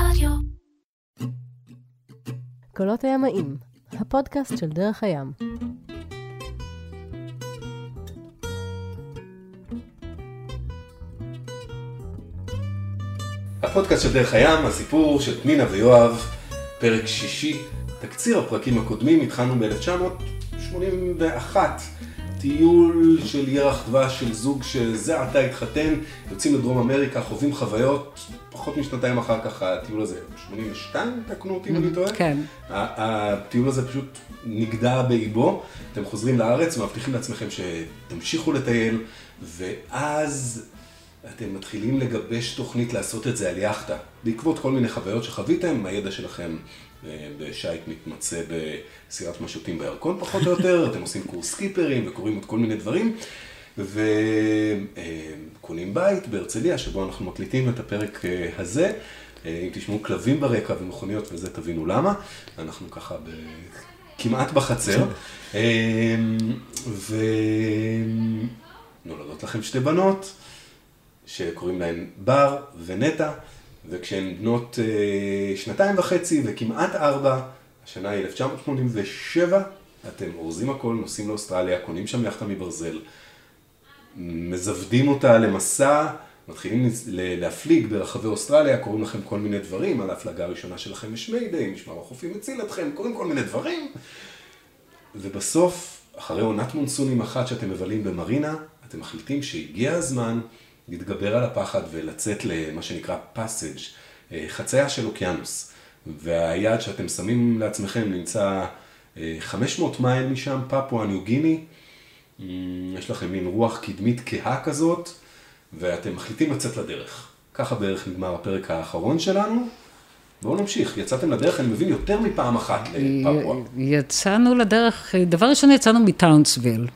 רדיו. קולות הימאים, הפודקאסט של דרך הים. הפודקאסט של דרך הים, הסיפור של פנינה ויואב, פרק שישי, תקציר הפרקים הקודמים, התחלנו ב-1981, טיול של ירח דבש של זוג שזה עתה התחתן, יוצאים לדרום אמריקה, חווים חוויות, פחות משנתיים אחר כך הטיול הזה, 82, תקנו אותי אם אני טועה? כן. הטיול הזה פשוט נגדע באיבו, אתם חוזרים לארץ, מבטיחים לעצמכם שתמשיכו לטייל, ואז אתם מתחילים לגבש תוכנית לעשות את זה על יאכטה. בעקבות כל מיני חוויות שחוויתם, הידע שלכם אה, בשייט מתמצא בסירת משוטים בירקון פחות או יותר, אתם עושים קורס סקיפרים וקוראים עוד כל מיני דברים, וקונים בית בהרצליה, שבו אנחנו מקליטים את הפרק אה, הזה. אה, אם תשמעו כלבים ברקע ומכוניות וזה, תבינו למה. אנחנו ככה ב... כמעט בחצר. אה, ונולדות לכם שתי בנות. שקוראים להן בר ונטע, וכשהן בנות שנתיים וחצי וכמעט ארבע, השנה היא 1987, אתם אורזים הכל, נוסעים לאוסטרליה, קונים שם יאכטה מברזל, מזוודים אותה למסע, מתחילים להפליג ברחבי אוסטרליה, קוראים לכם כל מיני דברים, על ההפלגה הראשונה שלכם יש מיידי, משמר החופים מציל אתכם, קוראים כל מיני דברים, ובסוף, אחרי עונת מונסונים אחת שאתם מבלים במרינה, אתם מחליטים שהגיע הזמן להתגבר על הפחד ולצאת למה שנקרא פאסג', חצייה של אוקיינוס. והיעד שאתם שמים לעצמכם נמצא אה, 500 מייל משם, פפואה ניו גיני. יש לכם מין רוח קדמית כהה כזאת, ואתם מחליטים לצאת לדרך. ככה בערך נגמר הפרק האחרון שלנו. בואו נמשיך, יצאתם לדרך, אני מבין, יותר מפעם אחת לפפואה. יצאנו לדרך, דבר ראשון יצאנו מטאונסוויל.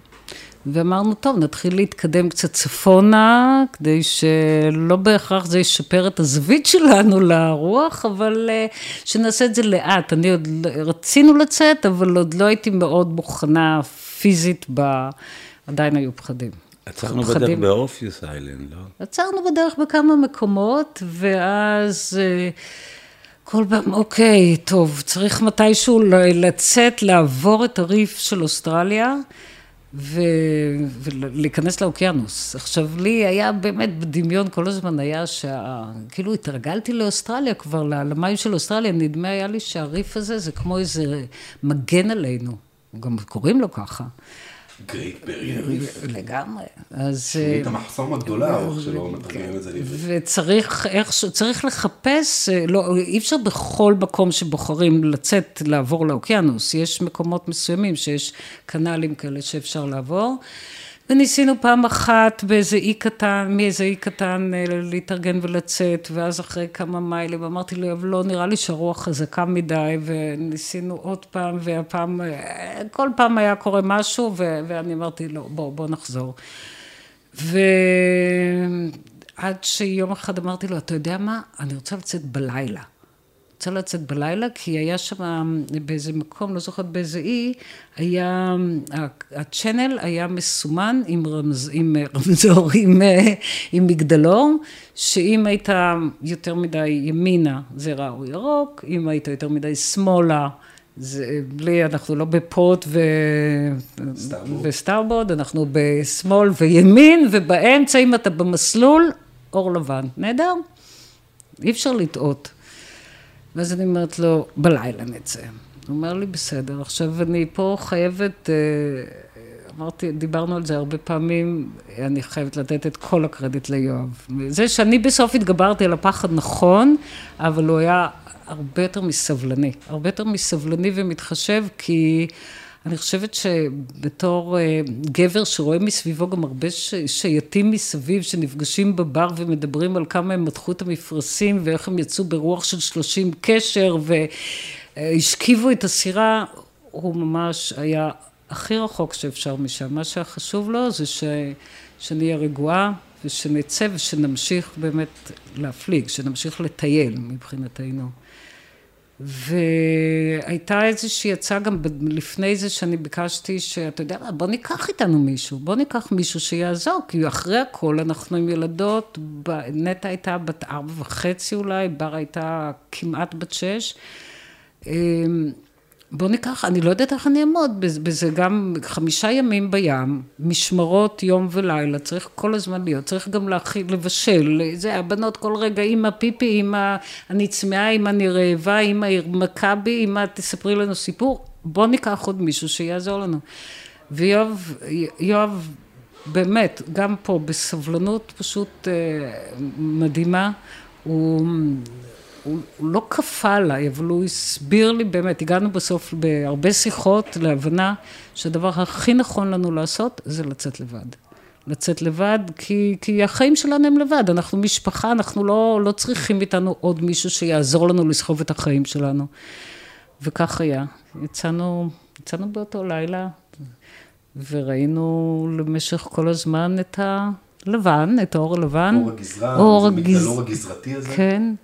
ואמרנו, טוב, נתחיל להתקדם קצת צפונה, כדי שלא בהכרח זה ישפר את הזווית שלנו לרוח, אבל אה, שנעשה את זה לאט. אני עוד, לא- רצינו לצאת, אבל עוד לא הייתי מאוד מוכנה פיזית, ב... עדיין היו פחדים. עצרנו. בדרך באופיוס איילנד, לא? עצרנו בדרך בכמה מקומות, ואז אה, כל פעם, אוקיי, טוב, צריך מתישהו לצאת, לעבור את הריף של אוסטרליה. ו... ולהיכנס לאוקיינוס. עכשיו, לי היה באמת בדמיון כל הזמן היה שה... כאילו התרגלתי לאוסטרליה כבר, למים של אוסטרליה, נדמה היה לי שהריף הזה זה כמו איזה מגן עלינו. גם קוראים לו ככה. Great Barrier Reef. לגמרי. אז... שונית אה, המחסום הגדולה, או איך שלא מתרגמים את זה לעברית. וצריך איכשהו, צריך לחפש, אה, לא, אי אפשר בכל מקום שבוחרים לצאת, לעבור לאוקיינוס. יש מקומות מסוימים שיש קנלים כאלה שאפשר לעבור. וניסינו פעם אחת באיזה אי קטן, מאיזה אי קטן אה, להתארגן ולצאת, ואז אחרי כמה מיילים אמרתי לו, אבל לא, נראה לי שהרוח חזקה מדי, וניסינו עוד פעם, והפעם, אה, כל פעם היה קורה משהו, ו- ואני אמרתי, לא, בוא, בוא נחזור. ועד שיום אחד אמרתי לו, אתה יודע מה, אני רוצה לצאת בלילה. רוצה לצאת בלילה, כי היה שם באיזה מקום, לא זוכרת באיזה אי, היה, הצ'אנל היה מסומן עם, רמז, עם רמזור, עם, עם מגדלור, שאם היית יותר מדי ימינה, זה ראו ירוק, אם היית יותר מדי שמאלה, זה בלי, אנחנו לא בפוט ו... starboard. ו starboard, אנחנו בשמאל וימין, ובאמצע, אם אתה במסלול, אור לבן. נהדר, אי אפשר לטעות. ואז אני אומרת לו, בלילה נצא. הוא אומר לי, בסדר, עכשיו אני פה חייבת, אה, אמרתי, דיברנו על זה הרבה פעמים, אני חייבת לתת את כל הקרדיט ליואב. זה שאני בסוף התגברתי על הפחד נכון, אבל הוא היה הרבה יותר מסבלני. הרבה יותר מסבלני ומתחשב, כי אני חושבת שבתור אה, גבר שרואה מסביבו גם הרבה שייטים מסביב, שנפגשים בבר ומדברים על כמה הם מתחו את המפרשים ואיך הם יצאו ברוח של שלושים קשר והשכיבו את הסירה, הוא ממש היה הכי רחוק שאפשר משם. מה שהיה חשוב לו זה ש... שנהיה רגועה ושנצא ושנמשיך באמת להפליג, שנמשיך לטייל מבחינתנו. והייתה איזושהי הצעה גם לפני זה שאני ביקשתי שאתה יודע מה, בוא ניקח איתנו מישהו, בוא ניקח מישהו שיעזור, כי אחרי הכל אנחנו עם ילדות, נטע הייתה בת ארבע וחצי אולי, בר הייתה כמעט בת שש. בוא ניקח, אני לא יודעת איך אני אעמוד בזה, גם חמישה ימים בים, משמרות יום ולילה, צריך כל הזמן להיות, צריך גם להכין, לבשל, זה, הבנות כל רגע, אמא פיפי, אמא, אני צמאה, אמא אני רעבה, אמא מכבי, אמא תספרי לנו סיפור, בוא ניקח עוד מישהו שיעזור לנו. ויואב, יואב, באמת, גם פה בסבלנות פשוט אה, מדהימה, הוא הוא, הוא לא כפה עליי, אבל הוא הסביר לי באמת, הגענו בסוף בהרבה שיחות להבנה שהדבר הכי נכון לנו לעשות זה לצאת לבד. לצאת לבד, כי, כי החיים שלנו הם לבד, אנחנו משפחה, אנחנו לא, לא צריכים איתנו עוד מישהו שיעזור לנו לסחוב את החיים שלנו. וכך היה. יצאנו, יצאנו באותו לילה, וראינו למשך כל הזמן את הלבן, את האור הלבן. אור הגזרה, אור הגז... המגדלור הגזרתי הזה. כן.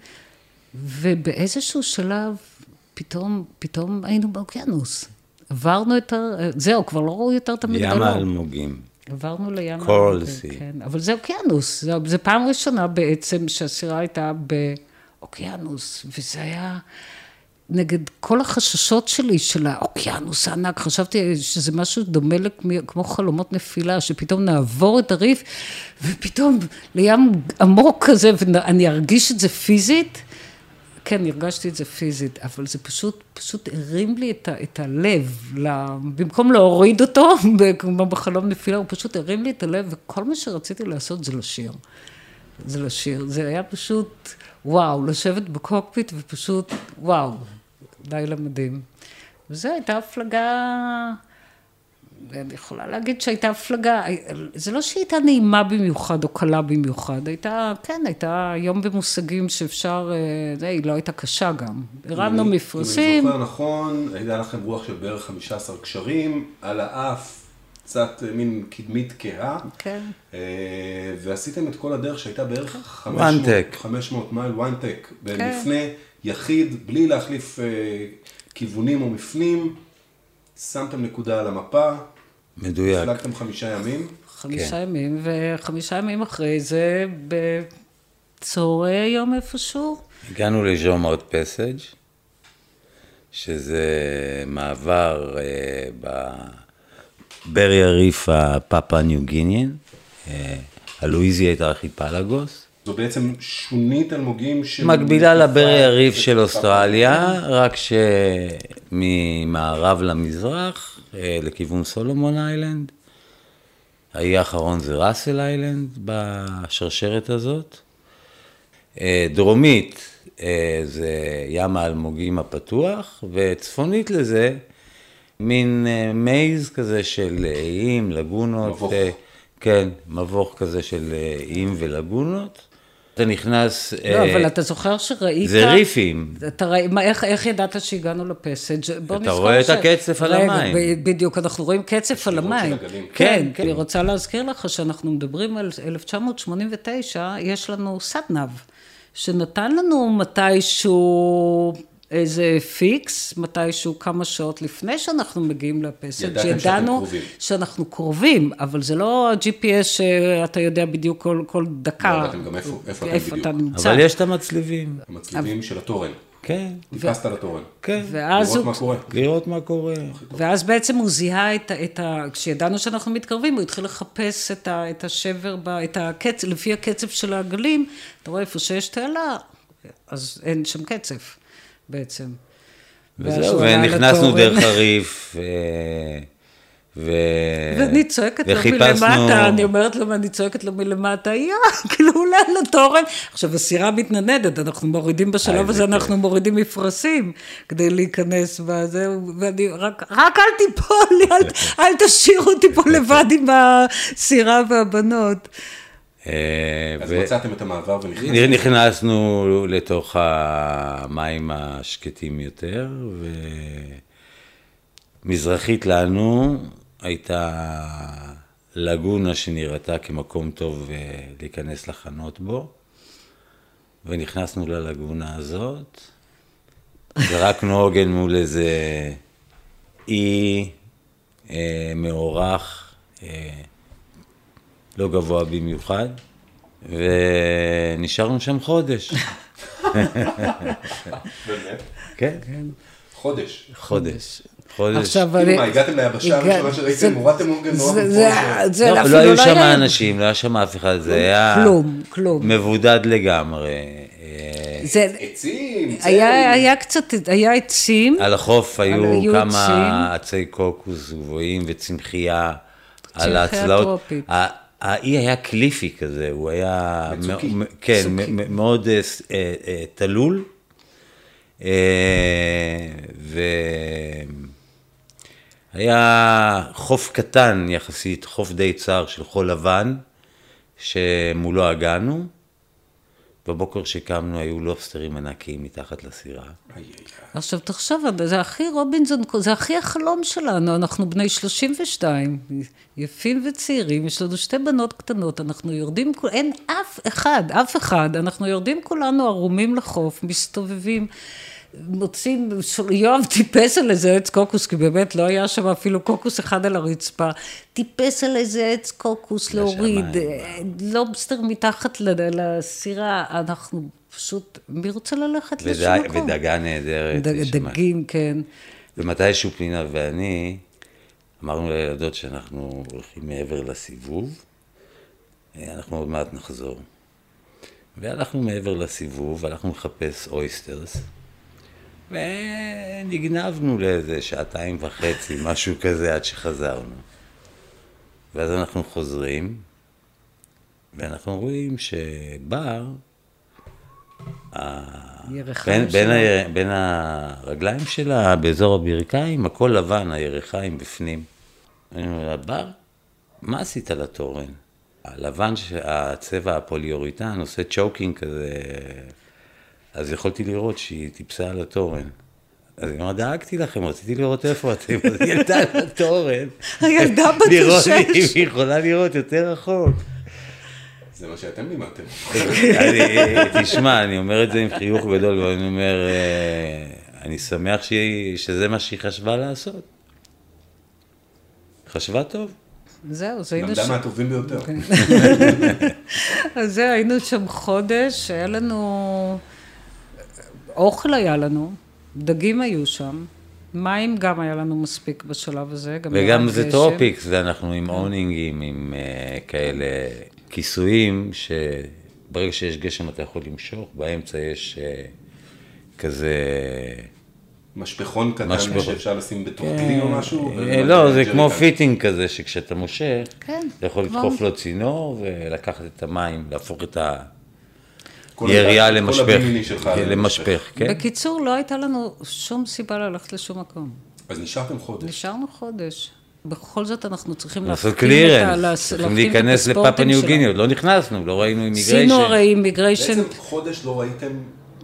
ובאיזשהו שלב, פתאום, פתאום היינו באוקיינוס. עברנו את ה... זהו, כבר לא ראו יותר את המגדלור. ים האלמוגים. עברנו לים האלמוגים. כן, אבל זה אוקיינוס. זו פעם ראשונה בעצם שהסירה הייתה באוקיינוס, וזה היה... נגד כל החששות שלי של האוקיינוס הענק, חשבתי שזה משהו דומה כמו חלומות נפילה, שפתאום נעבור את הריף, ופתאום לים עמוק כזה, ואני ארגיש את זה פיזית, כן, הרגשתי את זה פיזית, אבל זה פשוט, פשוט הרים לי את, ה, את הלב, לה, במקום להוריד אותו, כמו בחלום נפילה, הוא פשוט הרים לי את הלב, וכל מה שרציתי לעשות זה לשיר. זה לשיר. זה היה פשוט, וואו, לשבת בקוקפיט ופשוט, וואו, לילה מדהים. וזו הייתה הפלגה... אני יכולה להגיד שהייתה הפלגה, זה לא שהיא הייתה נעימה במיוחד או קלה במיוחד, הייתה, כן, הייתה יום במושגים שאפשר, אה, זה, היא לא הייתה קשה גם. הרמנו מפרשים. אם אני זוכר נכון, הייתה לכם רוח של בערך 15 קשרים, על האף קצת אה, מין קדמית כהה. כן. אה, ועשיתם את כל הדרך שהייתה בערך 500, 500 מייל, וואנטק, כן. לפני יחיד, בלי להחליף כיוונים או מפנים. שמתם נקודה על המפה. מדויק. הפלגתם חמישה ימים. חמישה כן. ימים, וחמישה ימים אחרי זה, בצהרי היום איפשהו. הגענו לז'ומארט פסאג', שזה מעבר אה, בברי הריף הפאפה ניו גיניאן, אה, הלואיזי את הארכיפלגוס. זו בעצם שונית אלמוגים ש... מקבילה לברי הריף של אוסטרליה, רק שממערב למזרח, אה, לכיוון סולומון איילנד. האי האחרון זה ראסל איילנד בשרשרת הזאת. אה, דרומית אה, זה ים האלמוגים הפתוח, וצפונית לזה מין מייז כזה של איים, לגונות. מבוך. כן, מבוך כזה של איים ולגונות. אתה נכנס... לא, אה, אבל אתה זוכר שראית... זה ריפים. אתה ראי, מה, איך, איך ידעת שהגענו לפסג'? בוא אתה רואה ש... את הקצף על רגע, המים. בדיוק, אנחנו רואים קצף על המים. כן, כן, כן. אני רוצה להזכיר לך שאנחנו מדברים על 1989, יש לנו סטנב, שנתן לנו מתישהו... איזה פיקס, מתישהו כמה שעות לפני שאנחנו מגיעים לפסק, שידענו שאנחנו קרובים, אבל זה לא ה-GPS שאתה יודע בדיוק כל, כל דקה. לא ידעתם גם איפה, איפה, איפה אתה נמצא. אבל יש את המצליבים. המצליבים של התורן. כן. טיפסת לתורן. כן. לראות הוא, מה קורה. לראות מה קורה. ואז בעצם הוא זיהה את, את ה... כשידענו שאנחנו מתקרבים, הוא התחיל לחפש את, ה, את השבר, ב, את הקצב, לפי הקצב של הגלים, אתה רואה איפה שיש תעלה, אז אין שם קצף. בעצם. וזהו, ונכנסנו דרך הריף, ו... ואני צועקת לו מלמטה, אני אומרת לו, אני צועקת לו מלמטה, יא, כאילו אולי לתורן. עכשיו, הסירה מתנדנדת, אנחנו מורידים בשלב הזה, אנחנו מורידים מפרשים כדי להיכנס בזה, ואני רק, רק אל תיפול לי, אל תשאירו אותי פה לבד עם הסירה והבנות. אה, אז מצאתם את המעבר ונכנסנו? נכנסנו לתוך המים השקטים יותר, ומזרחית לנו הייתה לגונה שנראתה כמקום טוב אה, להיכנס לחנות בו, ונכנסנו ללגונה הזאת. זרקנו עוגן מול איזה אי אה, מאורך, אה, לא גבוה במיוחד, ונשארנו שם חודש. באמת? כן, חודש. חודש. חודש. עכשיו כאילו אני... מה, הגעתם ליבשה הראשונה שראיתם, הורדתם נורא זה- לא, אפילו לא היו שם היה- אנשים, לא היה שם אף אחד, זה היה כלום, כלום. מבודד לגמרי. זה... עצים. היה, קצת, היה עצים, על החוף היו כמה עצי קוקוס גבוהים וצמחייה על צמחייה. טרופית. האי היה קליפי כזה, הוא היה... מצוקי. כן, מאוד אה, אה, אה, תלול. אה, והיה חוף קטן יחסית, חוף די צר של חול לבן, שמולו הגענו. בבוקר שקמנו היו לובסטרים ענקיים מתחת לסירה. עכשיו תחשוב, זה הכי רובינזון, זה הכי החלום שלנו, אנחנו בני 32, יפים וצעירים, יש לנו שתי בנות קטנות, אנחנו יורדים, אין אף אחד, אף אחד, אנחנו יורדים כולנו ערומים לחוף, מסתובבים. מוצאים, יואב טיפס על איזה עץ קוקוס, כי באמת לא היה שם אפילו קוקוס אחד על הרצפה, טיפס על איזה עץ קוקוס להוריד, לשמיים. לובסטר מתחת ל- לסירה, אנחנו פשוט, מי רוצה ללכת לשום וד- מקום? ודגה נהדרת. דג-. דגים, כן. ומתישהו פנינה ואני אמרנו לילדות שאנחנו הולכים מעבר לסיבוב, אה, אנחנו עוד מעט נחזור. והלכנו מעבר לסיבוב, הלכנו לחפש אויסטרס, ונגנבנו לאיזה שעתיים וחצי, משהו כזה, עד שחזרנו. ואז אנחנו חוזרים, ואנחנו רואים שבר, בין, בין, שלה. ה, בין הרגליים שלה, באזור הברכיים, הכל לבן, הירכיים בפנים. אני אומר לה, בר, מה עשית לתורן? הלבן, הצבע הפוליוריטן עושה chalking כזה, אז יכולתי לראות שהיא טיפסה על התורן. אז היא אמרה, דאגתי לכם, רציתי לראות איפה אתם. אז היא עלתה על התורן. הילדה בת השש. אם היא יכולה לראות יותר רחוק. זה מה שאתם לימדתם. אני, תשמע, אני אומר את זה עם חיוך גדול, ואני אומר, אה, אני שמח שזה מה שהיא חשבה לעשות. חשבה טוב. זהו, אז היינו למדה שם. מהטובים ביותר. אז זהו, היינו שם חודש, היה לנו... אוכל היה לנו, דגים היו שם, מים גם היה לנו מספיק בשלב הזה. גם וגם זה גשם. tropics, ואנחנו עם אונינגים, עם אה, כאלה כיסויים, שברגע שיש גשם אתה יכול למשוך, באמצע יש אה, כזה... משפכון קטן משפכון. שאפשר לשים בתוך כלי או משהו. אה, לא, זה. כמו fitting כזה, שכשאתה מושך, כן, אתה יכול לדחוף לו צינור ולקחת את המים, להפוך את ה- כל למשפך, למשפך, כן? בקיצור, לא הייתה לנו שום סיבה ללכת לשום מקום. אז נשארתם חודש. נשארנו חודש. בכל זאת אנחנו צריכים לעשות להפקים את ה- clearance, להס- צריכים להיכנס לפאפואה ניו שלנו. גיני, עוד לא נכנסנו, לא ראינו עשינו immigration. הרי immigration, בעצם חודש לא ראיתם,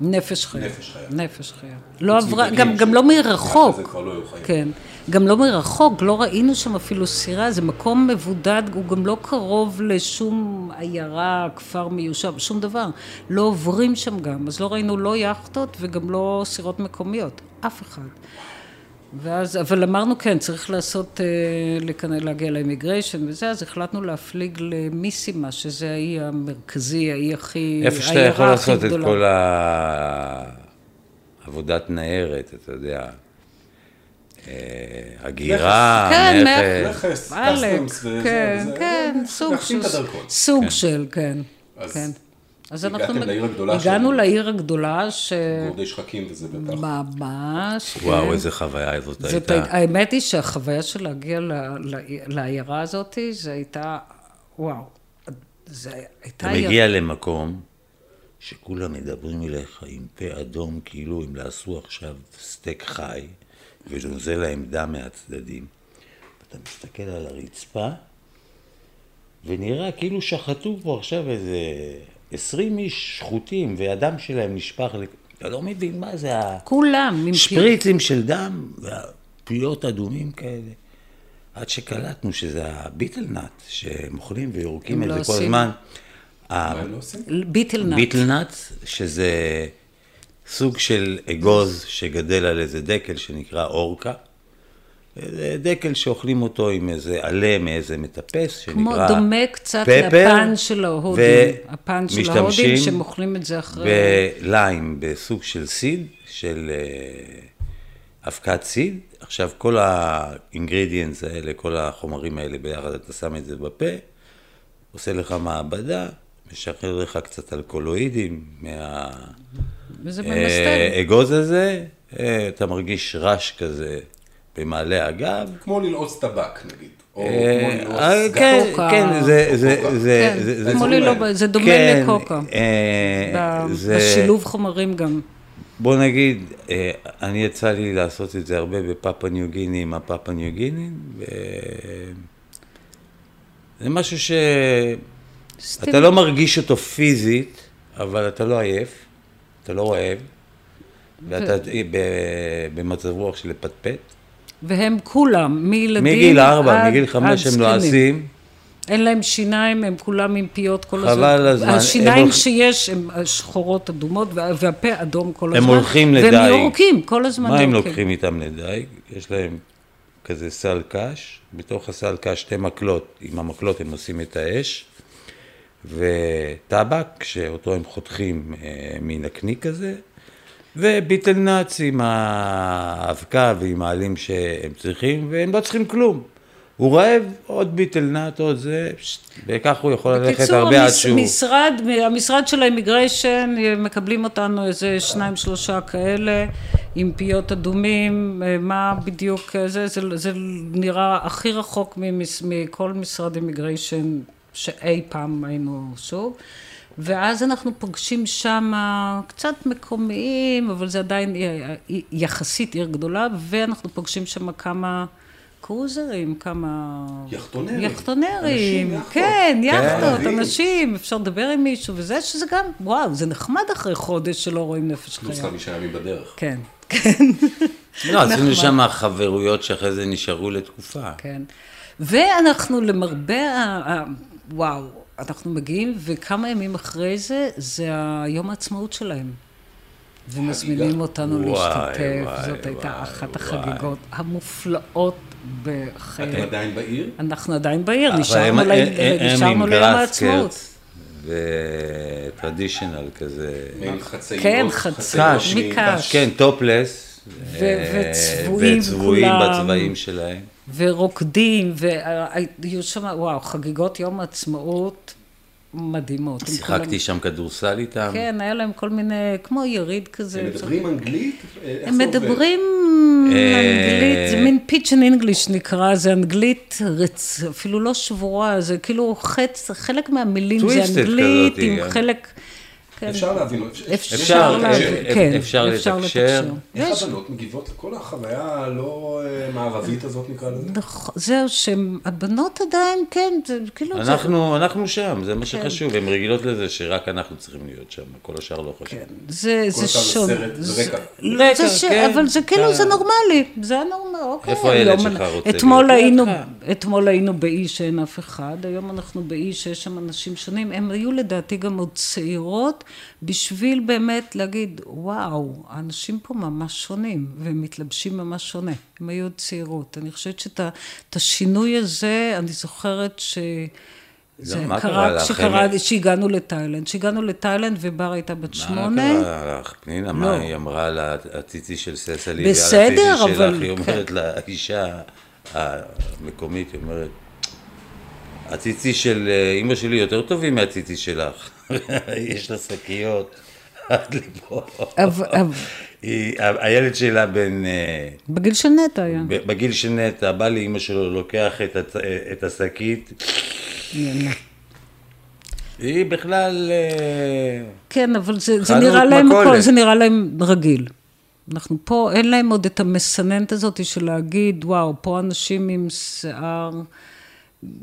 נפש חיה. נפש חיה. נפש חיה. לא עברה, גם, גם לא מרחוק. זה כבר לא היו חיים. כן. גם לא מרחוק, לא ראינו שם אפילו סירה, זה מקום מבודד, הוא גם לא קרוב לשום עיירה, כפר מיושב, שום דבר. לא עוברים שם גם, אז לא ראינו לא יאכטות וגם לא סירות מקומיות, אף אחד. ואז, אבל אמרנו כן, צריך לעשות, אה, להגיע לאימיגריישן וזה, אז החלטנו להפליג למיסימה, שזה האי המרכזי, האי הכי, איפה שאתה העיירה יכול הכי לעשות את גדולה. כל העבודת ניירת, אתה יודע, הגירה, כן, עלק, קסטומס כן, וזה, כן, אה, סוג של, כן, אז כן. אז הגעתם אנחנו לעיר הגדולה הגענו שלנו. לעיר הגדולה, ש... גורדי שחקים וזה בטח. ממש, וואו, כן. איזה חוויה זאת הייתה. הי- האמת היא שהחוויה של להגיע לעיירה הזאת, זה הייתה, וואו, זה הייתה... אתה מגיע למקום שכולם מדברים אליך עם פה אדום, כאילו הם לעשו עכשיו סטייק חי, ונוזל להם דם מהצדדים. אתה מסתכל על הרצפה, ונראה כאילו שחטו פה עכשיו איזה עשרים איש שחוטים, והדם שלהם נשפך, אתה לא מבין מה זה ה... כולם, עם שפריצים של דם, והפיות אדומים כאלה. עד שקלטנו שזה הביטלנט, שהם אוכלים ויורקים את לא זה כל עושים. הזמן. מה הם לא עושים? ביטלנט. ביטלנט, שזה סוג של אגוז שגדל על איזה דקל שנקרא אורקה. זה דקל שאוכלים אותו עם איזה עלה מאיזה מטפס כמו שנקרא דומה קצת פפר, לפן של ההודים, הפן של ההודים שהם אוכלים את זה אחרי... בליים, בסוג של סיד, של אה, אבקת סיד. עכשיו, כל האינגרידיאנס האלה, כל החומרים האלה ביחד, אתה שם את זה בפה, עושה לך מעבדה, משחרר לך קצת אלכוהולואידים. מהאגוז הזה, אה, אתה מרגיש רש כזה במעלה הגב. כמו ללעוס טבק נגיד. או אה, כמו אה, ללעוס כן, קוקה. כן, זה, זה, קוקה. זה, כן, זה, זה, כמו. ללא, זה דומה כן, לקוקה. אה, ב- זה- בשילוב חומרים גם. בוא נגיד, אה, אני יצא לי לעשות את זה הרבה בפאפה ניו גיני עם הפאפה ניו גיני, ו... זה משהו שאתה סטימ- לא מרגיש אותו פיזית, אבל אתה לא עייף, אתה לא רעב, ואתה ב- במצב רוח של לפטפט. והם כולם, מילדים מגיל ארבע, עד- מגיל חמש עד הם זקנים. לועסים. אין להם שיניים, הם כולם עם פיות כל הזמן. חבל הזמן. הם השיניים הולכ- שיש הם שחורות אדומות, וה- והפה אדום כל הם הזמן. הולכים והם לדייג. יורקים, כל הזמן מה הם יורקים. לוקחים איתם לדייג? יש להם כזה סל קש, בתוך הסל קש שתי מקלות, עם המקלות הם עושים את האש, וטבק, שאותו הם חותכים אה, מנקניק כזה, ו betel nuts עם האבקה ועם העלים שהם צריכים, והם לא צריכים כלום. הוא רעב, עוד betel nut, עוד זה, וכך הוא יכול ללכת בקיצור, הרבה עד המש- שהוא... משרד, המשרד של ה immigration, מקבלים אותנו איזה שניים שלושה כאלה, עם פיות אדומים, אה, מה בדיוק אה, זה, זה, זה נראה הכי רחוק ממס, מכל משרד immigration שאי פעם היינו שוב. ואז אנחנו פוגשים שם קצת מקומיים, אבל זה עדיין יחסית עיר גדולה, ואנחנו פוגשים שם כמה קרוזרים, כמה... יחטונרים. יחטונרים, אנשים, יאכטות. כן, יאכטות, אוהבים. אנשים, אפשר לדבר עם מישהו וזה, שזה גם, וואו, זה נחמד אחרי חודש שלא רואים נפש פלוס חיה. חמישה ימים בדרך. כן, כן, לא, עשינו. שם חברויות שאחרי זה נשארו לתקופה. כן. ואנחנו למרבה וואו, אנחנו מגיעים, וכמה ימים אחרי זה, זה היום העצמאות שלהם. ומזמינים. אותנו וואי, להשתתף, וואי, זאת הייתה וואי, אחת וואי. החגיגות המופלאות בחיי... אתם עדיין בעיר? אנחנו עדיין בעיר, נשארנו ליום העצמאות. וטרדישיונל כזה. כן, חצאיות. כן, טופלס. ו- אה, וצבועים וצבועים כולם. בצבעים שלהם. ורוקדים, והיו שם, וואו, חגיגות יום העצמאות מדהימות. שיחקתי כולם- שם כדורסל איתם. כן, היה להם כל מיני, כמו יריד כזה. הם מדברים אנגלית? איך הם? מדברים אה, אנגלית, זה מין פיצ'ן אנגליש נקרא, זה אנגלית רצ... אפילו לא שבורה, זה כאילו חץ, חלק מהמילים זה אנגלית עם גם. חלק... כן. אפשר להבין, אפשר אפשר, להבין, אפשר, כן, אפשר לתקשר. איך יש- הבנות מגיבות לכל החוויה הלא אה, מערבית הזאת נקרא לזה? נכון, זהו, שהבנות עדיין, כן, זה כאילו... אנחנו, אנחנו שם, זה מה כן. שחשוב, הן רגילות לזה שרק אנחנו צריכים להיות שם, כל השאר לא חשוב. כן, זה, כל זה השאר זה שונה. סרט, זה רקע. לא, רקע. כן. אבל זה כאילו. זה נורמלי, זה הנורמלי, אוקיי. איפה הילד שלך רוצה אתמול להיות? היינו, לידך. אתמול היינו באי שאין אף אחד, היום אנחנו באי שיש שם אנשים שונים, הם היו לדעתי גם עוד צעירות, בשביל באמת להגיד, וואו, האנשים פה ממש שונים, והם מתלבשים ממש שונה, הם היו עוד צעירות. אני חושבת שאת השינוי הזה, אני זוכרת ש... זה מה קרה? כשקרה, הם- שהגענו לתאילנד. כשהגענו לתאילנד ובר הייתה בת מה שמונה. קרה לך, פנינה? לא. מה היא אמרה על הציצי של ססלי? בסדר, ועל הציצי אבל- שלך? היא כן. אומרת לאישה המקומית, היא אומרת, הציצי של אה, אימא שלי יותר טובים מהציצי שלך. יש לה שקיות עד לפה. היא- הילד שלה בן... אה, בגיל של נטע היה. בגיל של נטע, בא לאימא שלו, לוקח את הצ- את השקית. היא בכלל... אה, כן, אבל זה, זה נראה להם זה נראה להם רגיל. אנחנו פה, אין להם עוד את המסננת הזאת של להגיד, וואו, פה אנשים עם שיער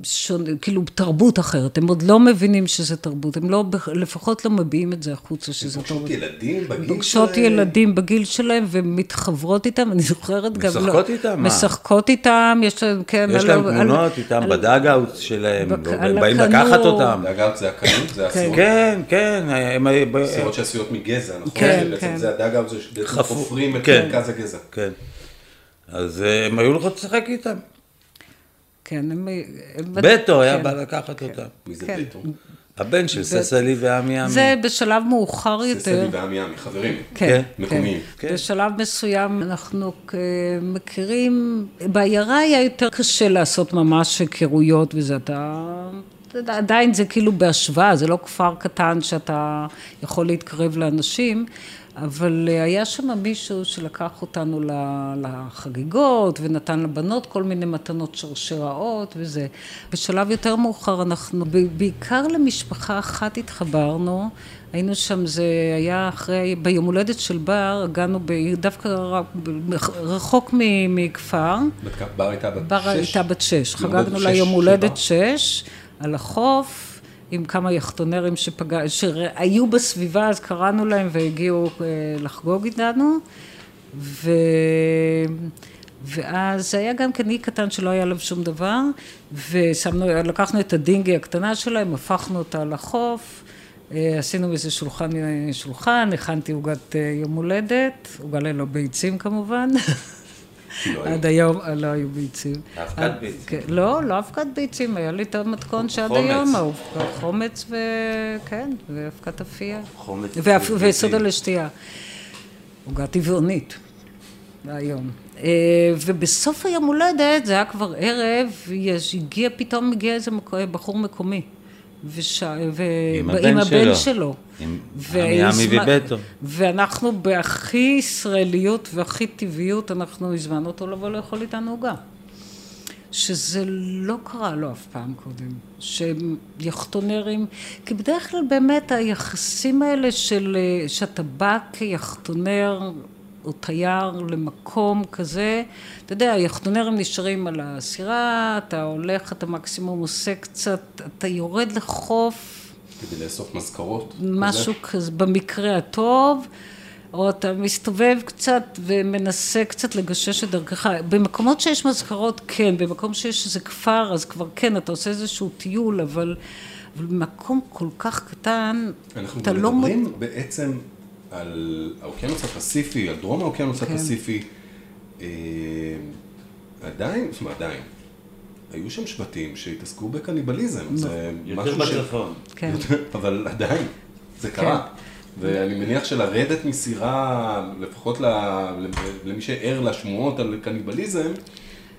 שונה, כאילו תרבות אחרת, הם עוד לא מבינים שזה תרבות, הם לא, לפחות לא מביעים את זה החוצה שזה תרבות. פוגשות ילדים בגיל שלהם? פוגשות ילדים בגיל שלהם ומתחברות איתם, אני זוכרת גם, לא, משחקות איתם? מה? משחקות איתם, יש להם, כן, יש להם על- תמונות איתם על- ב dugout שלהם, באים. לקחת אותם. dugout זה הקנות, זה הסירות. כן, כן. סירות שעשויות מגזע, נכון? כן, כן. זה חפו- חופרים את כן. מרכז הגזע. כן. אז אה, הם היו הולכות לשחק איתם. כן, הם... בטו היה כן. בא לקחת אותם. מי זה כן. בטו? הבן של ססלי ועמי עמי. זה בשלב מאוחר יותר. ססלי ועמי עמי, חברים. כן, מקומיים. כן. בשלב מסוים אנחנו מכירים, בעיירה היה יותר קשה לעשות ממש היכרויות וזה, אתה... עדיין זה כאילו בהשוואה, זה לא כפר קטן שאתה יכול להתקרב לאנשים, אבל אה, היה שם מישהו שלקח אותנו לחגיגות ונתן לבנות כל מיני מתנות שרשראות וזה. בשלב יותר מאוחר אנחנו, בעיקר למשפחה אחת התחברנו, היינו שם, זה היה אחרי, ביום הולדת של בר, הגענו ב- דווקא רחוק מ- מכפר. בת בר הייתה בת בר שש? הייתה בת שש, חגגנו לה יום הולדת בר. שש, על החוף, עם כמה יחטונרים שפגע, שהיו בסביבה, אז קראנו להם והגיעו אה, לחגוג איתנו, ו... ואז היה גם כן אי קטן שלא היה עליו שום דבר, ושמנו, לקחנו את הדינגי הקטנה שלהם, הפכנו אותה לחוף, אה, עשינו מזה שולחן, אה, שולחן, הכנתי עוגת יום הולדת, עוגה ללא ביצים כמובן. לא. עד היום אה, לא היו ביצים. אבקת עד- ביצים. כן, לא, לא אבקת ביצים, היה לי את המתכון שעד. היום, חומץ ו... כן, ואבקת אפייה. חומץ. וסודה לשתייה. עוגה טבעונית, היום. אה, ובסוף היום הולדת, זה היה כבר ערב, יש, הגיע, פתאום הגיע איזה בחור מקומי. וש... ו... עם עם הבן שלו. שלו. עם עמי עמי ובטו. ואנחנו בהכי ישראליות והכי טבעיות, אנחנו הזמנו אותו לבוא לאכול איתנו עוגה. שזה לא קרה לו אף פעם קודם, שיחטונרים, כי בדרך כלל באמת היחסים האלה של, אה, שאתה בא כיחטונר או תייר למקום כזה, אתה יודע, היחטונרים נשארים על הסירה, אתה הולך, אתה מקסימום עושה קצת, אתה יורד לחוף, כדי לאסוף מזכרות. משהו כזה, במקרה הטוב, או אתה מסתובב קצת ומנסה קצת לגשש את דרכך. במקומות שיש מזכרות, כן, במקום שיש איזה כפר, אז כבר כן, אתה עושה איזשהו טיול, אבל, אבל במקום כל כך קטן, אנחנו אתה לא... מדברים מוד- בעצם על האוקיינוס הפסיפי, על דרום האוקיינוס כן. הפסיפי. אה, עדיין, זאת אומרת עדיין, היו שם שבטים שהתעסקו בקניבליזם. זה יותר משהו ש- בצפון. כן. אבל עדיין, זה קרה. ואני מניח שלרדת מסירה, לפחות ל- למי שער לשמועות על קניבליזם,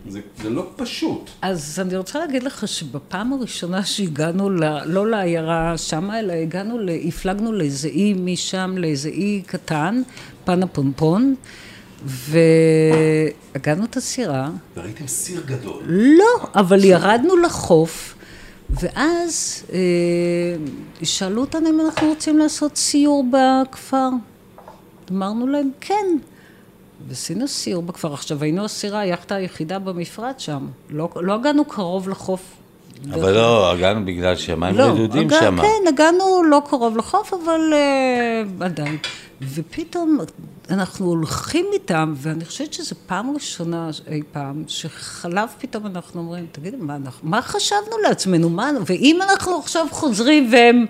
זה, זה לא פשוט. אז אני רוצה להגיד לך שבפעם הראשונה שהגענו, ל, לא לעיירה שמה, אלא הגענו, ל, הפלגנו לאיזה אי משם, לאיזה אי קטן, פנה פונפון, והגענו את הסירה, וראיתם סיר גדול. לא, אבל ירדנו לחוף, ואז אה, שאלו אותנו אם אנחנו רוצים לעשות סיור בכפר. אמרנו להם, כן. ועשינו סיור בכפר. עכשיו, היינו הסירה, היאכטה היחידה במפרץ שם. לא, לא הגענו קרוב לחוף. אבל לא, הגענו בגלל שהמים רדודים הגע- שם. כן, הגענו לא קרוב לחוף, אבל uh, עדיין. ופתאום אנחנו הולכים איתם, ואני חושבת שזו פעם ראשונה אי פעם, שחלב פתאום אנחנו אומרים, תגידו, מה, אנחנו, מה חשבנו לעצמנו? מה, ואם אנחנו עכשיו חוזרים והם...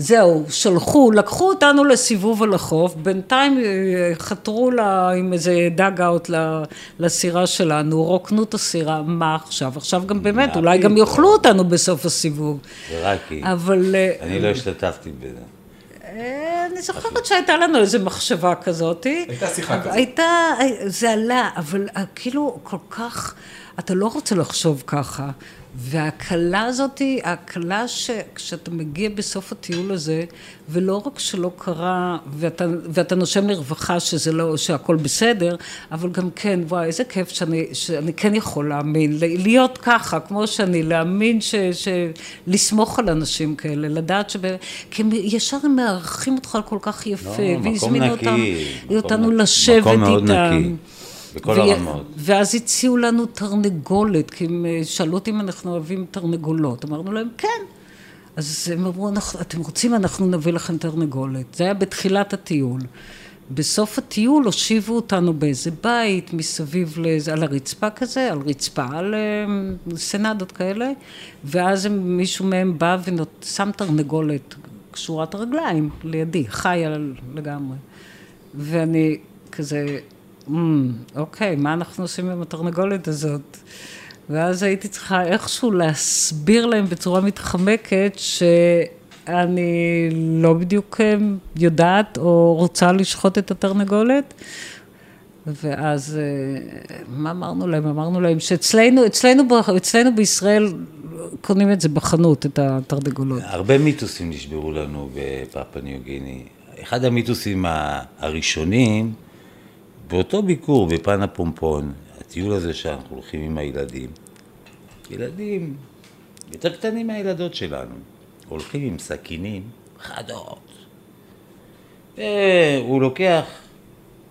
זהו, שלחו, לקחו אותנו לסיבוב על החוף, בינתיים אה, חתרו לה עם איזה dugout ל- לסירה שלנו, רוקנו את הסירה, מה עכשיו? עכשיו גם באמת, אולי גם? יאכלו אותנו בסוף הסיבוב. זה רק כי. אבל... אה, אני לא השתתפתי בזה. אה, אני זוכרת שהייתה לנו איזו מחשבה כזאת. הייתה שיחה כזאת. הייתה, זה עלה, אבל כאילו כל כך, אתה לא רוצה לחשוב ככה. וההקלה הזאת, ההקלה שכשאתה מגיע בסוף הטיול הזה, ולא רק שלא קרה, ואתה, ואתה נושם לרווחה שזה לא, שהכל בסדר, אבל גם כן, וואי, איזה כיף שאני, שאני כן יכול להאמין, להיות ככה, כמו שאני, להאמין, ש, ש, לסמוך על אנשים כאלה, לדעת שב... כי הם ישר הם מארחים אותך כל כך יפה, לא, והזמינו אותם, אותנו נקי, לשבת מקום מאוד איתם. נקי. בכל ו- הרמות. ואז הציעו לנו תרנגולת, כי הם אה, שאלו אותי אם אנחנו אוהבים תרנגולות. אמרנו להם, כן. אז הם אמרו, "אנחנו- אתם רוצים, אנחנו נביא לכם תרנגולת. זה היה בתחילת הטיול. בסוף הטיול הושיבו אותנו באיזה בית מסביב לזה, על הרצפה כזה, על רצפה, על אה, סנדות כאלה, ואז הם, מישהו מהם בא ושם תרנגולת קשורת רגליים לידי, חיה לגמרי. ואני כזה, "מ, אוקיי, מה אנחנו עושים עם התרנגולת הזאת? ואז הייתי צריכה איכשהו להסביר להם בצורה מתחמקת שאני לא בדיוק אה, יודעת או רוצה לשחוט את התרנגולת. ואז אה, מה אמרנו להם? אמרנו להם שאצלנו אצלנו, אצלנו בישראל קונים את זה בחנות, את התרנגולות. הרבה מיתוסים נשברו לנו בפאפה ניו גיני. אחד המיתוסים הראשונים, באותו ביקור בפן הפומפון, הטיול הזה שאנחנו הולכים עם הילדים, ילדים יותר קטנים מהילדות שלנו, הולכים עם סכינים חדות. והוא לוקח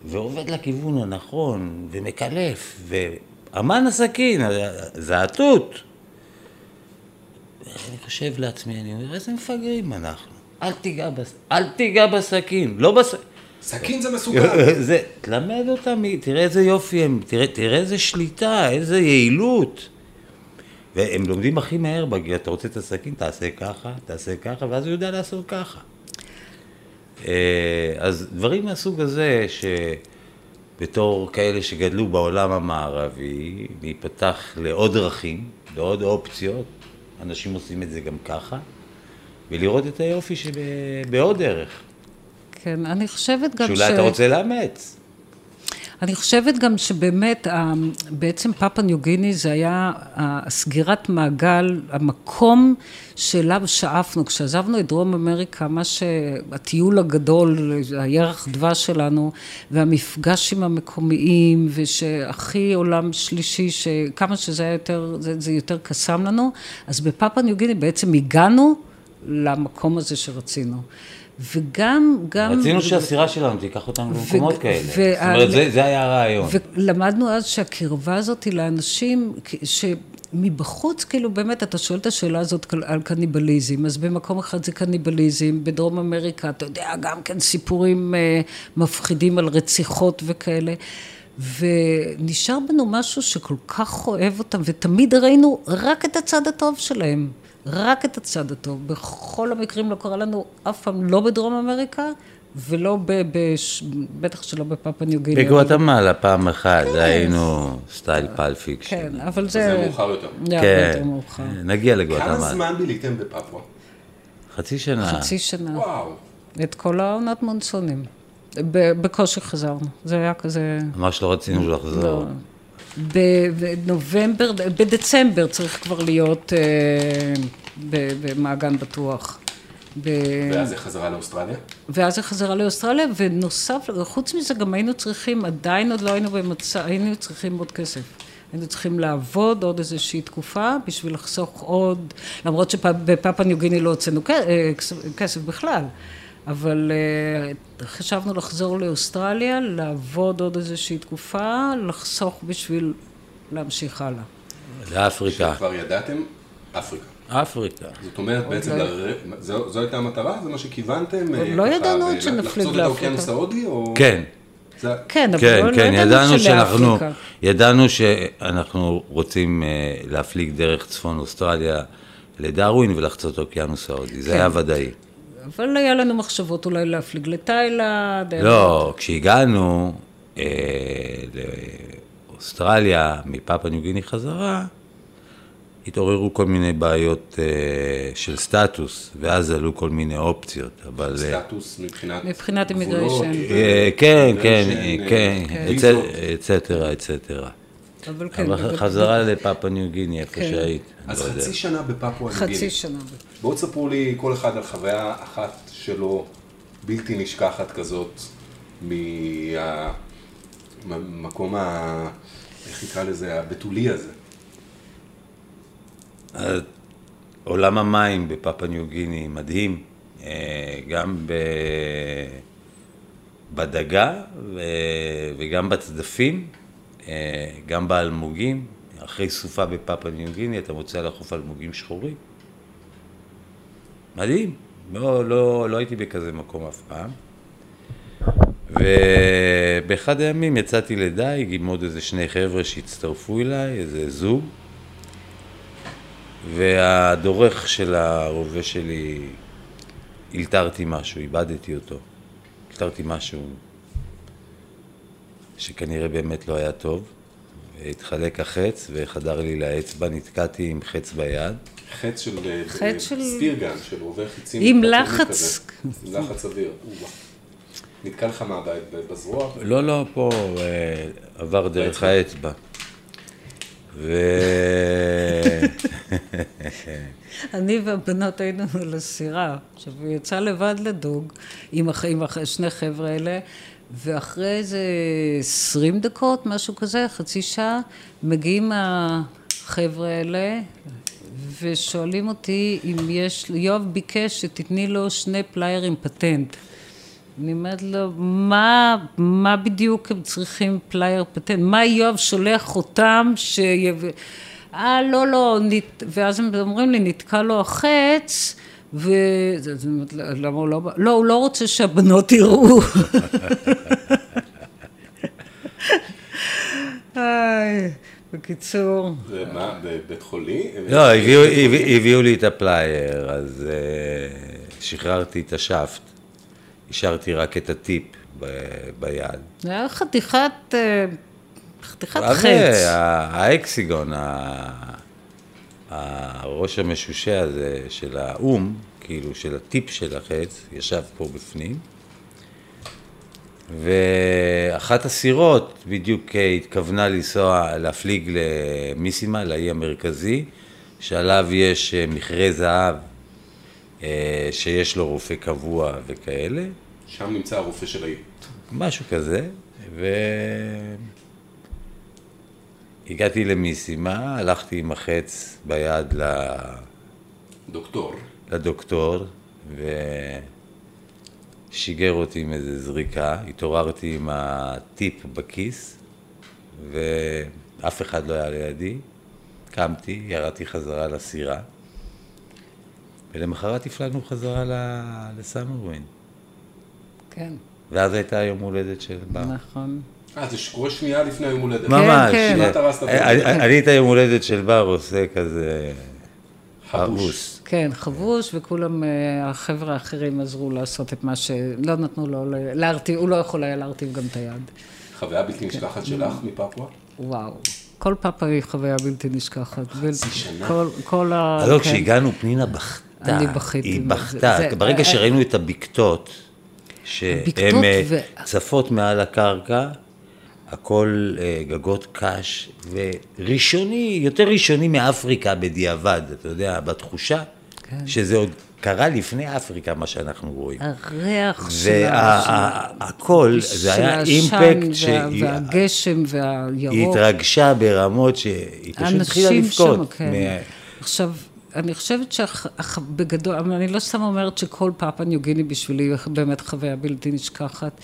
ועובד לכיוון הנכון, ומקלף, ואמן הסכין, זה התות. אני חושב לעצמי, אני אומר, איזה מפגרים אנחנו. אל תיגע, בס... אל תיגע בסכין, לא בס... סכין זה מסוכן. זה, תלמד אותם, תראה איזה יופי הם, תראה, תראה איזה שליטה, איזה יעילות. והם לומדים הכי מהר בגיל, אתה רוצה את הסכין, תעשה ככה, תעשה ככה, ואז הוא יודע לעשות ככה. אה, אז דברים מהסוג הזה, שבתור כאלה שגדלו בעולם המערבי, להיפתח לעוד דרכים, לעוד אופציות, אנשים עושים את זה גם ככה, ולראות את היופי שבעוד דרך, כן, אני חושבת גם שאולי אתה רוצה לאמץ. אני חושבת גם שבאמת, ה- בעצם פאפה ניו גיני זה היה הסגירת מעגל, המקום שאליו שאפנו. כשעזבנו את דרום אמריקה, מה שהטיול הגדול, הירח דבש שלנו, והמפגש עם המקומיים, ושהכי עולם שלישי, שכמה שזה היה יותר, זה, זה יותר קסם לנו, אז בפאפה ניו גיני בעצם הגענו למקום הזה שרצינו. וגם, גם... רצינו שהסירה שלנו תיקח אותנו במקומות ו- כאלה. ו- זאת אומרת, זה- זה היה הרעיון. ולמדנו אז שהקרבה הזאת היא לאנשים שמבחוץ, כאילו באמת, אתה שואל את השאלה הזאת על קניבליזם, אז במקום אחד זה קניבליזם, בדרום אמריקה, אתה יודע, גם כן סיפורים אה, מפחידים על רציחות וכאלה. ונשאר בנו משהו שכל כך אוהב אותם, ותמיד ראינו רק את הצד הטוב שלהם. רק את הצד הטוב. בכל המקרים לא קרה לנו אף פעם, לא בדרום אמריקה, ולא ב... בש... בטח שלא בפאפה ניו גיני. בגואטמלה פעם אחת היינו סטייל Pulp Fiction. כן, אבל זה... זה מאוחר יותר. כן, יותר מאוחר. נגיע כמה לגואטמלה. זמן ביליתם בפפואה? חצי שנה. חצי שנה. וואו. את כל העונת מונסונים. ב- בקושי חזרנו. זה היה כזה... ממש לא רצינו לחזור. לא. בנובמבר, בדצמבר צריך כבר להיות אה, במעגן בטוח. ב- ואז זה חזרה לאוסטרליה? ואז זה חזרה לאוסטרליה, ונוסף, חוץ מזה גם היינו צריכים, עדיין עוד לא היינו במצב, היינו צריכים עוד כסף. היינו צריכים לעבוד עוד איזושהי תקופה בשביל לחסוך עוד, למרות שבפאפה ניו גיני לא הוצאנו אה, כסף בכלל, אבל אה, חשבנו לחזור לאוסטרליה, לעבוד עוד איזושהי תקופה, לחסוך בשביל להמשיך הלאה. לאפריקה. כבר ידעתם? אפריקה. אפריקה. זאת אומרת, בעצם, לא. לר... זו, זו הייתה המטרה? זה מה שכיוונתם? אה, לא ככה, ידענו ב- עוד שנפליג לחצות את לאפריקה. האוקיינוס ההודי? או... כן. זה... כן, אבל כן, לא, כן, לא ידענו שאנחנו. ידענו שאנחנו רוצים אה, להפליג דרך צפון אוסטרליה לדרווין ולחצות אוקיינוס ההודי, זה כן. היה ודאי. אבל היה לנו מחשבות אולי להפליג לתאילנד. לא, כשהגענו אה, לאוסטרליה, מפאפה ניו גיני חזרה, התעוררו כל מיני בעיות אה, של סטטוס, ואז עלו כל מיני אופציות, אבל... אה, סטטוס מבחינת... מבחינת immigration. אה, כן, כן, כן, אה. אצטרה, אצטרה. אבל כן, אבל חזרה לפאפה ניו גיני, איפה כן. שהיית. אז לא יודע. חצי שנה בפפואה ניו חצי גיני. שנה. בואו תספרו לי כל אחד על חוויה אחת שלו בלתי נשכחת כזאת מהמקום ה... איך נקרא לזה? הבתולי הזה. עולם המים בפאפה ניו גיני מדהים, אה, גם ב... בדגה. וגם בצדפים, גם באלמוגים, אחרי סופה בפאפה ניו גיני, אתה מוצא על החוף אלמוגים שחורים. מדהים, לא, לא, לא הייתי בכזה מקום אף פעם. ובאחד הימים יצאתי לדייג עם עוד איזה שני חבר'ה שהצטרפו אליי, איזה זוג, והדורך של הרובה שלי, הלתרתי משהו, איבדתי אותו. הלתרתי משהו שכנראה באמת לא היה טוב. התחלק החץ וחדר לי לאצבע, נתקעתי עם חץ ביד. חץ של חץ של- ספירגן, של רובה חיצים. עם לחץ. כזה. לחץ אוויר. נתקע לך מה, ב- ב- בזרוע? לא, לא, פה אה, עבר דרך האצבע. ו... אני והבנות היינו על הסירה. עכשיו, הוא יצא לבד לדוג עם, הח... עם הח... שני חבר'ה האלה, ואחרי איזה עשרים דקות, משהו כזה, חצי שעה, מגיעים החבר'ה האלה, ושואלים אותי אם יש, יואב ביקש שתתני לו שני פליירים פטנט. אני אומרת לו, מה, מה בדיוק הם צריכים פלייר פטנט? מה יואב שולח אותם שיב... אה, לא, לא, נת... ואז הם אומרים לי, נתקע לו החץ, ו... אז אני אומרת, למה הוא לא בא? לא, הוא לא רוצה שהבנות יראו. בקיצור, זה מה, בבית חולים? לא, הביאו, הביא- הביאו לי את הפלייר, אז uh, שחררתי את ה shaft. השארתי רק את הטיפ ב- ביד. זה היה חתיכת, אה, חתיכת חץ. האקסיגון, הראש המשושה הזה של האו"ם, כאילו של הטיפ של החץ, ישב פה בפנים. ואחת הסירות בדיוק התכוונה לנסוע, להפליג למיסימה, לאי המרכזי, שעליו יש אה, מכרה זהב, אה, שיש לו רופא קבוע וכאלה. שם נמצא הרופא של העיר. משהו כזה, והגעתי למיסימה, הלכתי עם החץ ביד ל... דוקטור. לדוקטור, ושיגר אותי עם איזו זריקה, התעוררתי עם הטיפ בכיס, ואף אחד לא היה לידי, קמתי, ירדתי חזרה לסירה, ולמחרת הפלגנו חזרה ל- לסאמרווין. כן, ואז הייתה יום הולדת של בר. נכון. אה, זה שקורה שנייה לפני היום הולדת. ממש. כן. הרסת את אני- את היום הולדת של בר עושה כזה חבוש. כן, חבוש, וכולם, אה, החבר'ה האחרים עזרו לעשות את מה שלא נתנו לו להרטיב, הוא לא יכול היה להרטיב גם את היד. חוויה בלתי נשכחת שלך מפפואה? וואו. כל פאפה היא חוויה בלתי נשכחת. חצי שנה. כל, ה... אז לא, כן. כשהגענו, פנינה בכתה. אני בכיתי. היא בכתה. ברגע אה, שראינו את הבקתות, שהן אה, צפות מעל הקרקע, הכל אה, גגות קש, וראשוני, יותר ראשוני מאפריקה בדיעבד, אתה יודע, בתחושה, כן. שזה עוד קרה לפני אפריקה, מה שאנחנו רואים. הריח של ה- והכל, של זה היה העשן אימפקט וה- שהיא והגשם היא והירוק. התרגשה ברמות שהיא פשוט התחילה לבכות. כן. מה- עכשיו, אני חושבת שבגדול, אני לא סתם אומרת שכל פאפה ניו גיני בשבילי היא באמת חוויה בלתי נשכחת,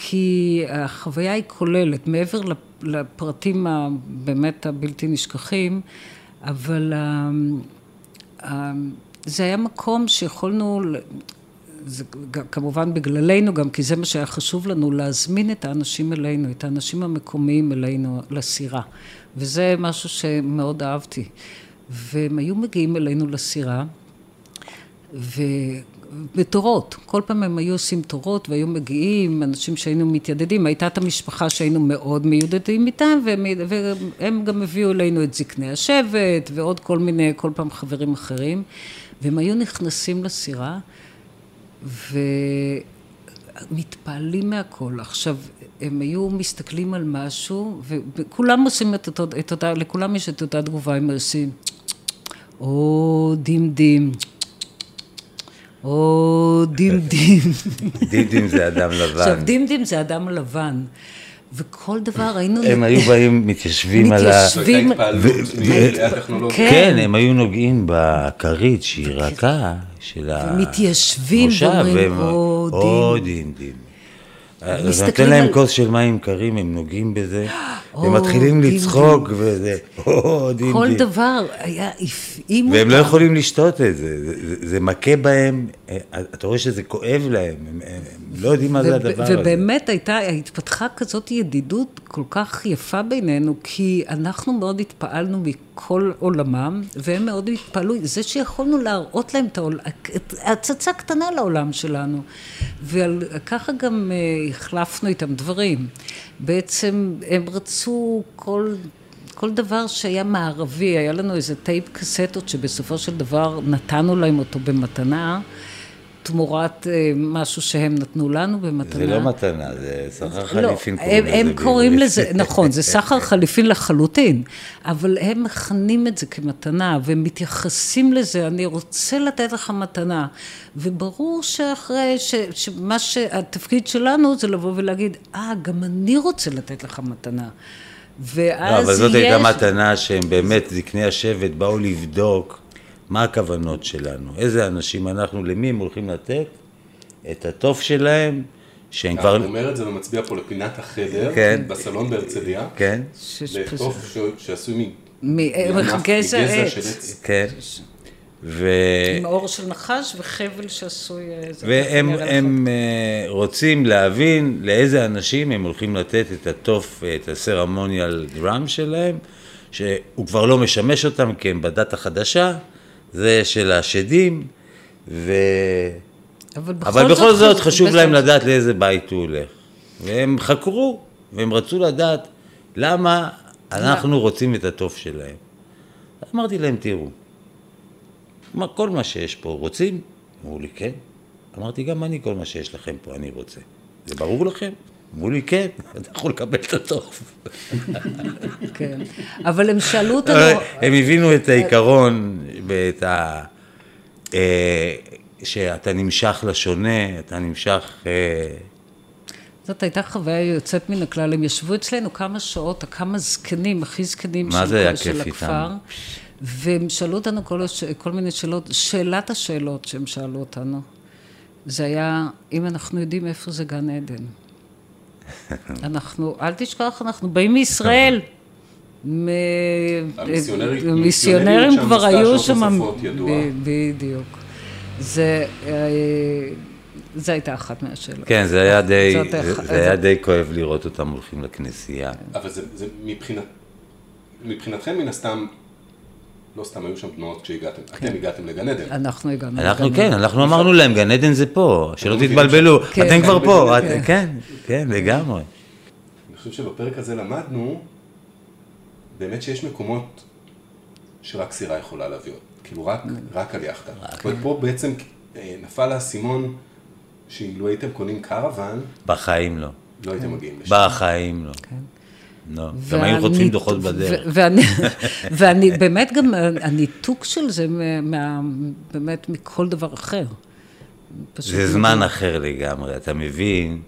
כי החוויה היא כוללת, מעבר לפ- לפרטים הבאמת הבלתי נשכחים, אבל ה- ה- זה היה מקום שיכולנו, זה כמובן בגללנו גם, כי זה מה שהיה חשוב לנו, להזמין את האנשים אלינו, את האנשים המקומיים אלינו לסירה. וזה משהו שמאוד אהבתי. והם היו מגיעים אלינו לסירה, ובתורות, כל פעם הם היו עושים תורות והיו מגיעים, אנשים שהיינו מתיידדים, הייתה את המשפחה שהיינו מאוד מיודדים איתם, והם, והם גם הביאו אלינו את זקני השבט ועוד כל מיני, כל פעם חברים אחרים, והם היו נכנסים לסירה, ומתפעלים מהכל. עכשיו, הם היו מסתכלים על משהו, וכולם עושים את אותו, את אותה, לכולם יש את אותה תגובה, הם עושים, או דים דים, או דים דים. דידים זה אדם לבן. עכשיו, דים דים זה אדם לבן, וכל דבר היינו... הם היו באים, מתיישבים על ה... מתיישבים. כן. כן, הם היו נוגעים בכרית שהיא רכה של ומתיישבים המושב, ואומרים, והם- "או, או דין". דין דין. אז נותן להם על- כוס של מים קרים, הם נוגעים בזה. או, מתחילים לצחוק, וזה, או, כל. דבר היה, הפעים אותם. והם לא יכולים לשתות את זה, זה, זה, זה מכה בהם, אה, אתה רואה שזה כואב להם, הם, הם לא יודעים מה זה הדבר הזה. ובאמת הייתה, התפתחה כזאת ידידות כל כך יפה בינינו, כי אנחנו מאוד התפעלנו מכל עולמם, והם מאוד התפעלו, זה שיכולנו להראות להם את העולם, את הצצה קטנה לעולם שלנו. וככה גם אה, החלפנו איתם דברים. בעצם הם רצו כל... כל דבר שהיה מערבי, היה לנו איזה טייפ קסטות שבסופו של דבר נתנו להם אותו במתנה, תמורת אה, משהו שהם נתנו לנו במתנה. זה לא מתנה, זה סחר לא, חליפין הם, קוראים לזה. הם קוראים. לזה, נכון, זה סחר חליפין לחלוטין, אבל הם מכנים את זה כמתנה, והם מתייחסים לזה, אני רוצה לתת לך מתנה. וברור שאחרי, ש, שמה שהתפקיד שלנו זה לבוא ולהגיד, אה, גם אני רוצה לתת לך מתנה. ואז לא, אבל זאת יש... הייתה מתנה שהם באמת, זקני השבט, באו לבדוק מה הכוונות שלנו, איזה אנשים אנחנו, למי הם הולכים לתת את הטוב שלהם, שהם כבר... אני אומר את זה ומצביע פה לפינת החדר, כן. בסלון בהרצליה, כן, ש- שעשוי מ- מענף, גזע עץ. של עץ. כן. ו... עם אור של נחש וחבל שעשוי... אה, והם. הם, אה, רוצים להבין לאיזה אנשים הם הולכים לתת את התוף, את הסרמוניאל דראם שלהם, שהוא כבר לא משמש אותם כי הם בדת החדשה, זה של השדים, ו... אבל אבל בכל זאת חשוב- חשוב בכל להם זאת- לדעת לאיזה בית הוא הולך. והם חקרו, והם רצו לדעת למה אנחנו רוצים את הטוב שלהם. אמרתי להם, תראו, מה, כל מה שיש פה רוצים? אמרו לי, כן. אמרתי, גם אני, כל מה שיש לכם פה, אני רוצה. זה ברור לכם? אמרו לי, כן, אתה יכול לקבל את הטוב. כן. אבל הם שאלו אותנו... הם הבינו את העיקרון ואת ה... אה, שאתה נמשך לשונה, אתה נמשך... אה, זאת הייתה חוויה יוצאת מן הכלל, הם ישבו אצלנו כמה שעות, כמה זקנים, הכי זקנים של, של כיף הכפר? והם שאלו אותנו כל, הש... כל מיני שאלות, שאלת השאלות שהם שאלו אותנו, זה היה, אם אנחנו יודעים איפה זה גן עדן. אנחנו, אל תשכח, אנחנו באים מישראל. מ- המיסיונרים- מיסיונרים כבר היו שם, בדיוק. זה, אה, זה הייתה אחת מהשאלות. כן, זה היה די, זה, היה כואב לראות אותם הולכים לכנסייה. אבל זה, זה מבחינת, מבחינתכם מן הסתם, לא סתם היו שם תנועות כשהגעתם, כן. אתם הגעתם לגן עדן. אנחנו הגענו. אנחנו לגן כן, עדן. אנחנו אמרנו להם, גן עדן זה פה, שלא תתבלבלו, כן. אתם כבר פה, כן. את- כן, כן, לגמרי. אני חושב שבפרק הזה למדנו, באמת שיש מקומות שרק סירה יכולה להביא. כאילו רק, רק על יאכטה. ופה בעצם אה, נפל האסימון שאילו הייתם קונים קרוון, בחיים לא. לא הייתם מגיעים לשם. בחיים לא. לא. גם היו חוטפים דוחות בדרך. ו- ואני, ואני, באמת גם הניתוק של זה, מה, באמת מכל דבר אחר. זה זמן אחר לגמרי, אתה מבין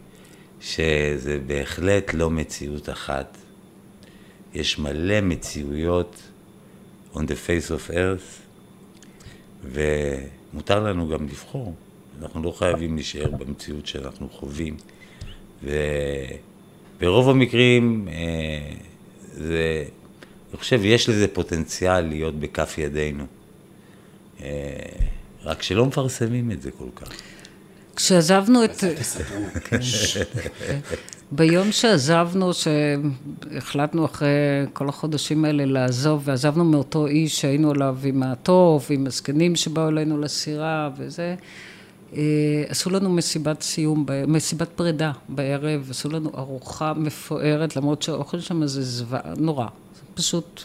שזה בהחלט לא מציאות אחת. יש מלא מציאויות on the face of earth, ומותר לנו גם לבחור. אנחנו לא חייבים להישאר במציאות שאנחנו חווים. וברוב המקרים, אה, זה, אני חושב, יש לזה פוטנציאל להיות בכף ידינו. אה, רק שלא מפרסמים את זה כל כך. כשעזבנו את... ביום שעזבנו, שהחלטנו אחרי כל החודשים האלה לעזוב, ועזבנו מאותו איש שהיינו עליו עם הטוב, עם הזקנים שבאו אלינו לסירה וזה, עשו לנו מסיבת סיום, מסיבת פרידה בערב, עשו לנו ארוחה מפוארת, למרות שהאוכל שם זה זוועה, נורא. זה פשוט,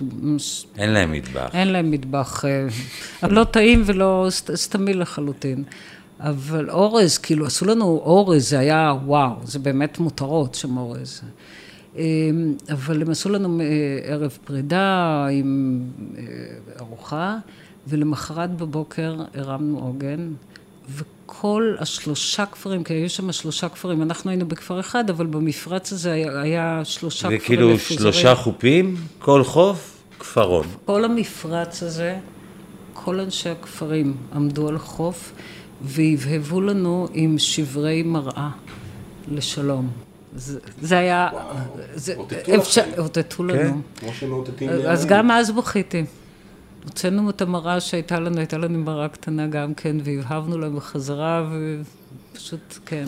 אין להם מטבח. אין להם מטבח, אה, לא טעים ולא סת- סתמי לחלוטין. אבל אורז, כאילו עשו לנו אורז, זה היה וואו, זה באמת מותרות שם אורז. אה, אבל הם עשו לנו אה, ערב פרידה עם אה, ארוחה, ולמחרת בבוקר הרמנו עוגן, וכל השלושה כפרים, כי היו שם שלושה כפרים, אנחנו היינו בכפר אחד, אבל במפרץ הזה היה, היה שלושה זה כפרים כאילו מפוזרים. שלושה חופים, כל חוף, כפרון. כל המפרץ הזה, כל אנשי הכפרים עמדו על החוף והבהבו לנו עם שברי מראה לשלום. זה, זה היה... וואו, זה- אותתו אפשר- לכם. אותתו כן. לנו. כמו שמאותתים אז. גם אז בכיתי. הוצאנו את המראה שהייתה לנו, הייתה לנו מראה קטנה גם כן, והבהבנו להם בחזרה, ופשוט, כן,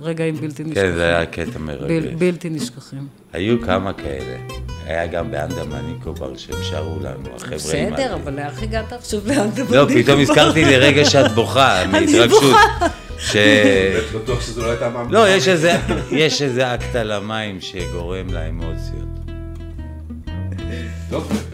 רגעים בלתי נשכחים. כן, זה היה קטע בל, מרגש. בלתי נשכחים. היו כמה כאלה. היה גם באנדמן ניקובר שהם שרו לנו, החבר'ה בסדר, אבל לאן הגעת עכשיו לאן אתה לא, פתאום הזכרתי לרגע שאת בוכה, מהתרגשות. ש... בטוח שזו לא הייתה מהמם. לא, יש איזה אקט על המים שגורם לאמוציות. טוב,